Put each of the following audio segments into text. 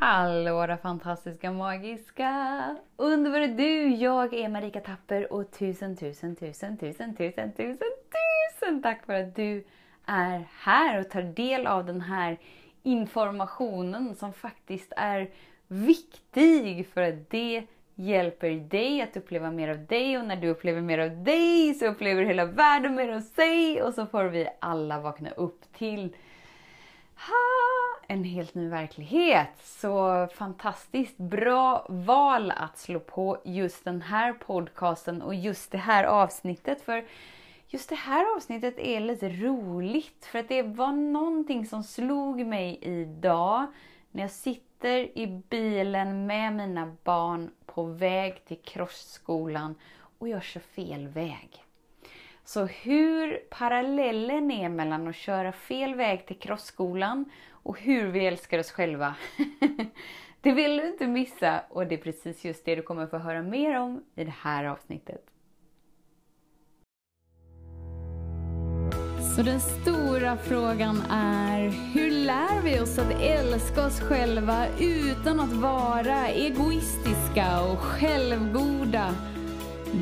Hallå våra fantastiska, magiska, underbara du! Jag är Marika Tapper och tusen, tusen, tusen, tusen, tusen, tusen, tusen tack för att du är här och tar del av den här informationen som faktiskt är viktig för att det hjälper dig att uppleva mer av dig och när du upplever mer av dig så upplever hela världen mer av sig och så får vi alla vakna upp till en helt ny verklighet. Så fantastiskt bra val att slå på just den här podcasten och just det här avsnittet. För just det här avsnittet är lite roligt för att det var någonting som slog mig idag när jag sitter i bilen med mina barn på väg till krossskolan och jag kör fel väg. Så hur parallellen är mellan att köra fel väg till krossskolan och hur vi älskar oss själva. det vill du inte missa och det är precis just det du kommer få höra mer om i det här avsnittet. Så den stora frågan är, hur lär vi oss att älska oss själva utan att vara egoistiska och självgoda?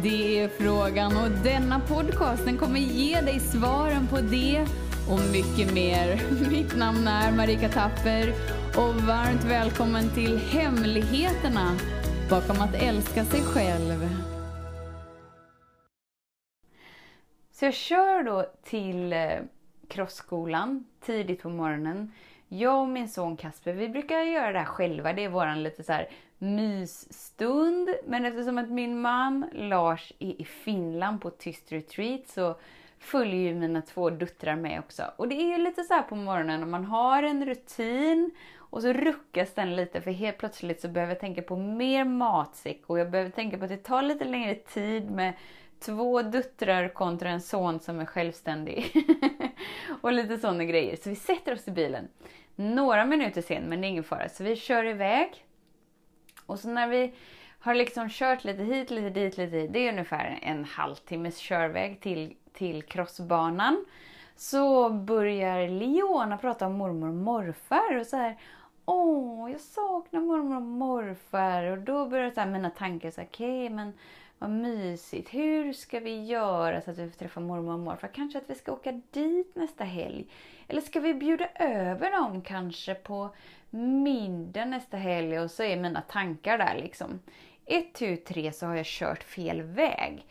Det är frågan och denna podcasten kommer ge dig svaren på det och mycket mer. Mitt namn är Marika Tapper och varmt välkommen till Hemligheterna bakom att älska sig själv. Så jag kör då till eh, krossskolan tidigt på morgonen. Jag och min son Kasper, vi brukar göra det här själva. Det är våran lite så här mysstund. Men eftersom att min man Lars är i Finland på tyst retreat så följer ju mina två döttrar med också. Och det är ju lite så på morgonen om man har en rutin och så ruckas den lite för helt plötsligt så behöver jag tänka på mer matsäck och jag behöver tänka på att det tar lite längre tid med två döttrar kontra en son som är självständig. och lite sådana grejer. Så vi sätter oss i bilen. Några minuter sen, men det är ingen fara. Så vi kör iväg. Och så när vi har liksom kört lite hit, lite dit, lite hit Det är ungefär en halvtimmes körväg till till crossbanan så börjar Leona prata om mormor och morfar och så här Åh, jag saknar mormor och morfar. Och då börjar så här, mina tankar så okej okay, men vad mysigt. Hur ska vi göra så att vi får träffa mormor och morfar? Kanske att vi ska åka dit nästa helg? Eller ska vi bjuda över dem kanske på middag nästa helg? Och så är mina tankar där liksom. Ett, tu, tre så har jag kört fel väg.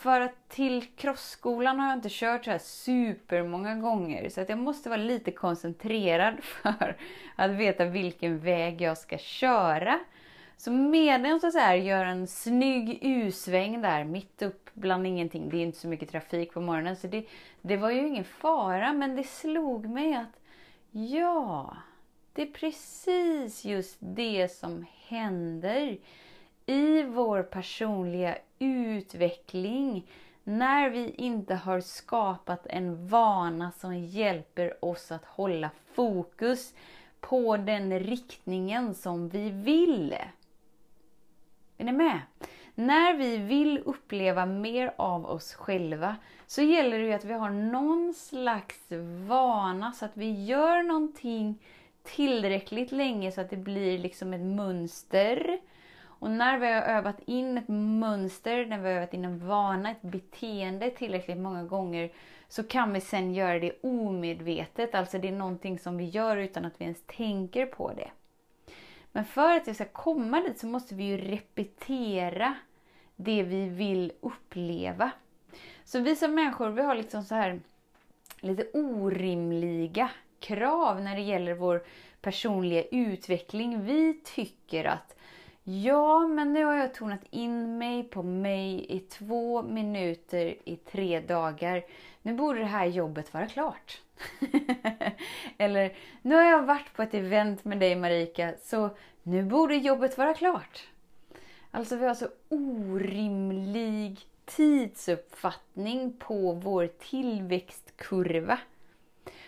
För att till crossskolan har jag inte kört så här supermånga gånger så att jag måste vara lite koncentrerad för att veta vilken väg jag ska köra. Så medan jag så här gör en snygg U-sväng där mitt upp bland ingenting, det är inte så mycket trafik på morgonen så det, det var ju ingen fara men det slog mig att ja, det är precis just det som händer i vår personliga utveckling när vi inte har skapat en vana som hjälper oss att hålla fokus på den riktningen som vi vill. Är ni med? När vi vill uppleva mer av oss själva så gäller det ju att vi har någon slags vana så att vi gör någonting tillräckligt länge så att det blir liksom ett mönster och när vi har övat in ett mönster, när vi har övat in en vana, ett beteende tillräckligt många gånger så kan vi sen göra det omedvetet. Alltså det är någonting som vi gör utan att vi ens tänker på det. Men för att vi ska komma dit så måste vi ju repetera det vi vill uppleva. Så vi som människor, vi har liksom så här lite orimliga krav när det gäller vår personliga utveckling. Vi tycker att Ja, men nu har jag tonat in mig på mig i två minuter i tre dagar. Nu borde det här jobbet vara klart. Eller, nu har jag varit på ett event med dig Marika, så nu borde jobbet vara klart. Alltså vi har så orimlig tidsuppfattning på vår tillväxtkurva.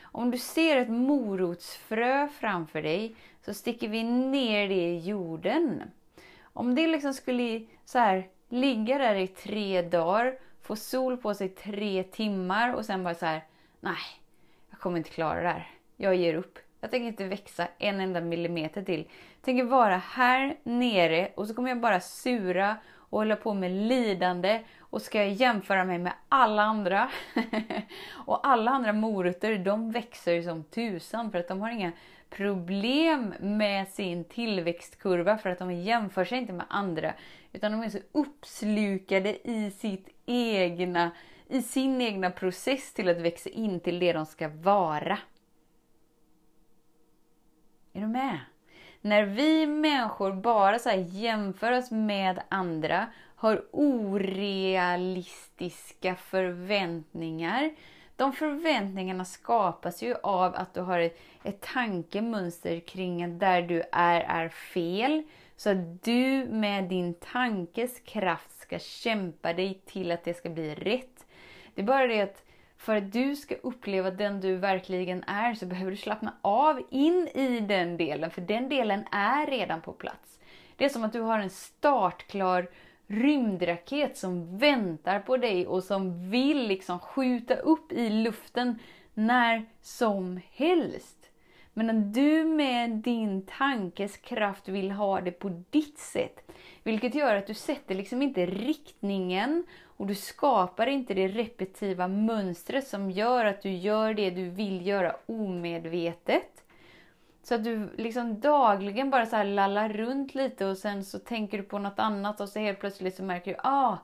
Om du ser ett morotsfrö framför dig så sticker vi ner det i jorden. Om det liksom skulle så här, ligga där i tre dagar, få sol på sig tre timmar och sen bara så här, nej, jag kommer inte klara det här. Jag ger upp. Jag tänker inte växa en enda millimeter till. Jag tänker vara här nere och så kommer jag bara sura och hålla på med lidande och ska jag jämföra mig med alla andra. och alla andra morötter de växer som tusan för att de har inga problem med sin tillväxtkurva för att de jämför sig inte med andra. Utan de är så uppslukade i sitt egna, i sin egna process till att växa in till det de ska vara. Är du med? När vi människor bara så jämför oss med andra, har orealistiska förväntningar. De förväntningarna skapas ju av att du har ett, ett tankemönster kring där du är, är fel. Så att du med din tankes kraft ska kämpa dig till att det ska bli rätt. Det är bara det att för att du ska uppleva den du verkligen är så behöver du slappna av in i den delen, för den delen är redan på plats. Det är som att du har en startklar rymdraket som väntar på dig och som vill liksom skjuta upp i luften när som helst. Men om du med din tankes kraft vill ha det på ditt sätt, vilket gör att du sätter liksom inte riktningen och du skapar inte det repetitiva mönstret som gör att du gör det du vill göra omedvetet. Så att du liksom dagligen bara så här lallar runt lite och sen så tänker du på något annat och så helt plötsligt så märker du, ah,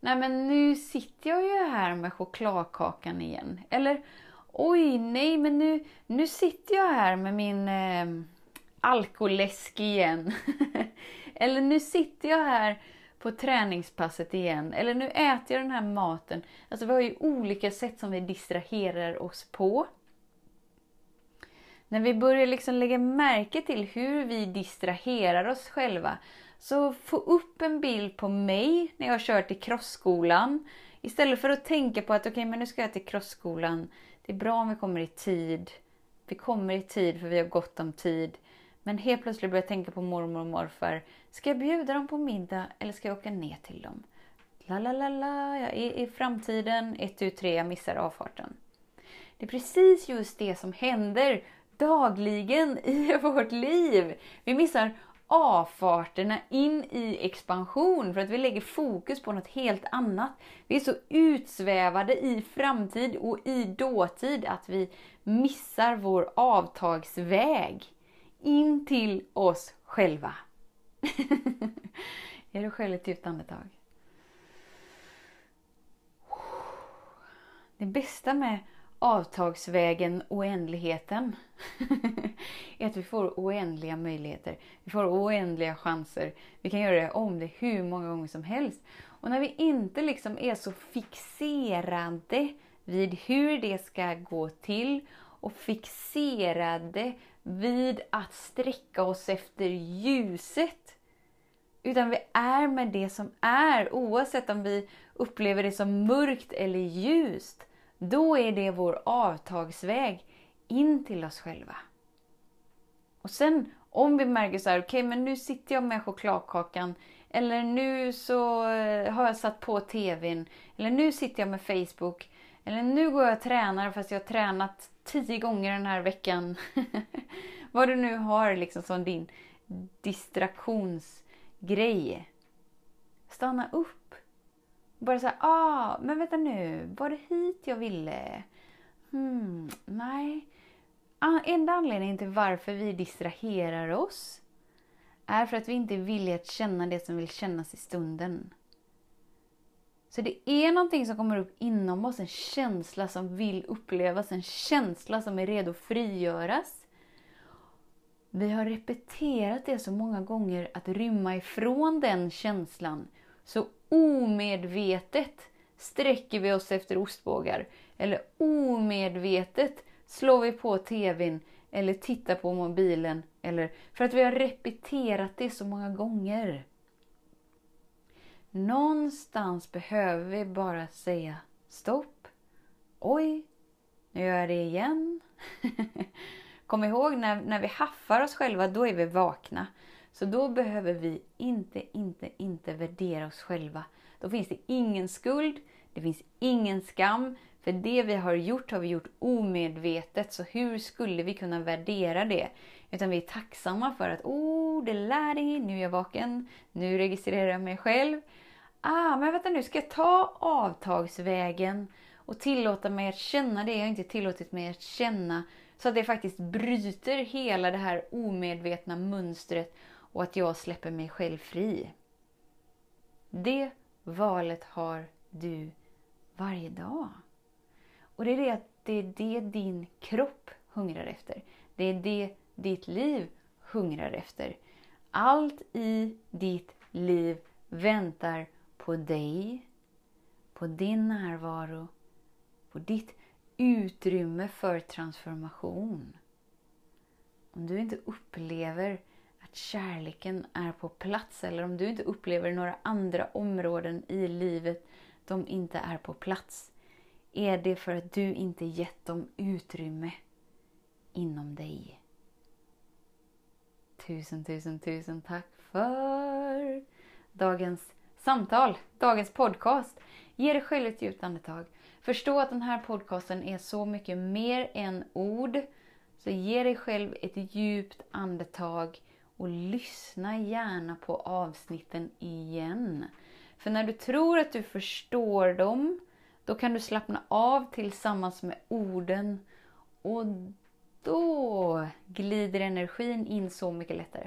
nej men nu sitter jag ju här med chokladkakan igen. Eller, oj, nej men nu, nu sitter jag här med min eh, alkoläsk igen. Eller nu sitter jag här på träningspasset igen. Eller nu äter jag den här maten. Alltså vi har ju olika sätt som vi distraherar oss på. När vi börjar liksom lägga märke till hur vi distraherar oss själva. Så få upp en bild på mig när jag kör till crossskolan. Istället för att tänka på att okej, okay, men nu ska jag till crossskolan. Det är bra om vi kommer i tid. Vi kommer i tid för vi har gott om tid. Men helt plötsligt börjar jag tänka på mormor och morfar. Ska jag bjuda dem på middag eller ska jag åka ner till dem? La, la, la, la. Jag är i framtiden. Ett, tu, tre, jag missar avfarten. Det är precis just det som händer dagligen i vårt liv. Vi missar avfarterna in i expansion för att vi lägger fokus på något helt annat. Vi är så utsvävade i framtid och i dåtid att vi missar vår avtagsväg in till oss själva. Ger du själv ett djupt andetag? Det bästa med avtagsvägen oändligheten är att vi får oändliga möjligheter. Vi får oändliga chanser. Vi kan göra det om det hur många gånger som helst. Och när vi inte liksom är så fixerade vid hur det ska gå till och fixerade vid att sträcka oss efter ljuset. Utan vi är med det som är, oavsett om vi upplever det som mörkt eller ljust. Då är det vår avtagsväg in till oss själva. Och sen om vi märker så här, okej okay, men nu sitter jag med chokladkakan. Eller nu så eh, har jag satt på TVn. Eller nu sitter jag med Facebook. Eller nu går jag och tränar fast jag har tränat tio gånger den här veckan. Vad du nu har liksom som din distraktionsgrej. Stanna upp. Bara såhär, ah, men vänta nu, var det hit jag ville? Hmm, nej. Enda anledningen till varför vi distraherar oss är för att vi inte är villiga att känna det som vill kännas i stunden. Så det är någonting som kommer upp inom oss, en känsla som vill upplevas, en känsla som är redo att frigöras. Vi har repeterat det så många gånger att rymma ifrån den känslan. Så omedvetet sträcker vi oss efter ostbågar. Eller omedvetet slår vi på TVn eller tittar på mobilen. Eller för att vi har repeterat det så många gånger. Någonstans behöver vi bara säga stopp. Oj, nu gör jag det igen. Kom ihåg när, när vi haffar oss själva, då är vi vakna. Så då behöver vi inte, inte, inte värdera oss själva. Då finns det ingen skuld, det finns ingen skam. För det vi har gjort har vi gjort omedvetet, så hur skulle vi kunna värdera det? Utan vi är tacksamma för att oh, det lär dig, nu är jag vaken, nu registrerar jag mig själv. Ah, men vänta nu, ska jag ta avtagsvägen och tillåta mig att känna det jag inte tillåtit mig att känna så att det faktiskt bryter hela det här omedvetna mönstret och att jag släpper mig själv fri. Det valet har du varje dag. Och det är det att det är det din kropp hungrar efter. Det är det ditt liv hungrar efter. Allt i ditt liv väntar på dig, på din närvaro, på ditt utrymme för transformation. Om du inte upplever att kärleken är på plats eller om du inte upplever några andra områden i livet de inte är på plats är det för att du inte gett dem utrymme inom dig. Tusen, tusen, tusen tack för dagens samtal, dagens podcast. Ge dig själv ett djupt andetag. Förstå att den här podcasten är så mycket mer än ord. Så ge dig själv ett djupt andetag och lyssna gärna på avsnitten igen. För när du tror att du förstår dem, då kan du slappna av tillsammans med orden och då glider energin in så mycket lättare.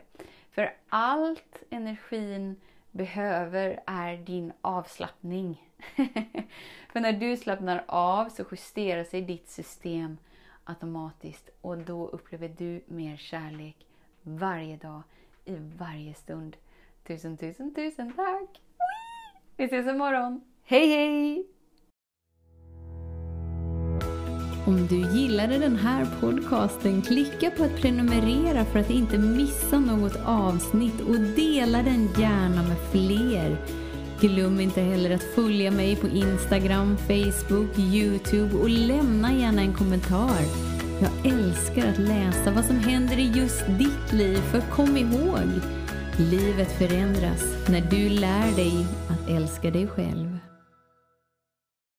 För allt energin behöver är din avslappning. För när du slappnar av så justerar sig ditt system automatiskt och då upplever du mer kärlek varje dag, i varje stund. Tusen, tusen, tusen tack! Vi ses imorgon. Hej, hej! Om du gillade den här podcasten, klicka på att prenumerera för att inte missa något avsnitt och dela den gärna med fler. Glöm inte heller att följa mig på Instagram, Facebook, Youtube och lämna gärna en kommentar. Jag älskar att läsa vad som händer i just ditt liv, för kom ihåg, livet förändras när du lär dig att älska dig själv.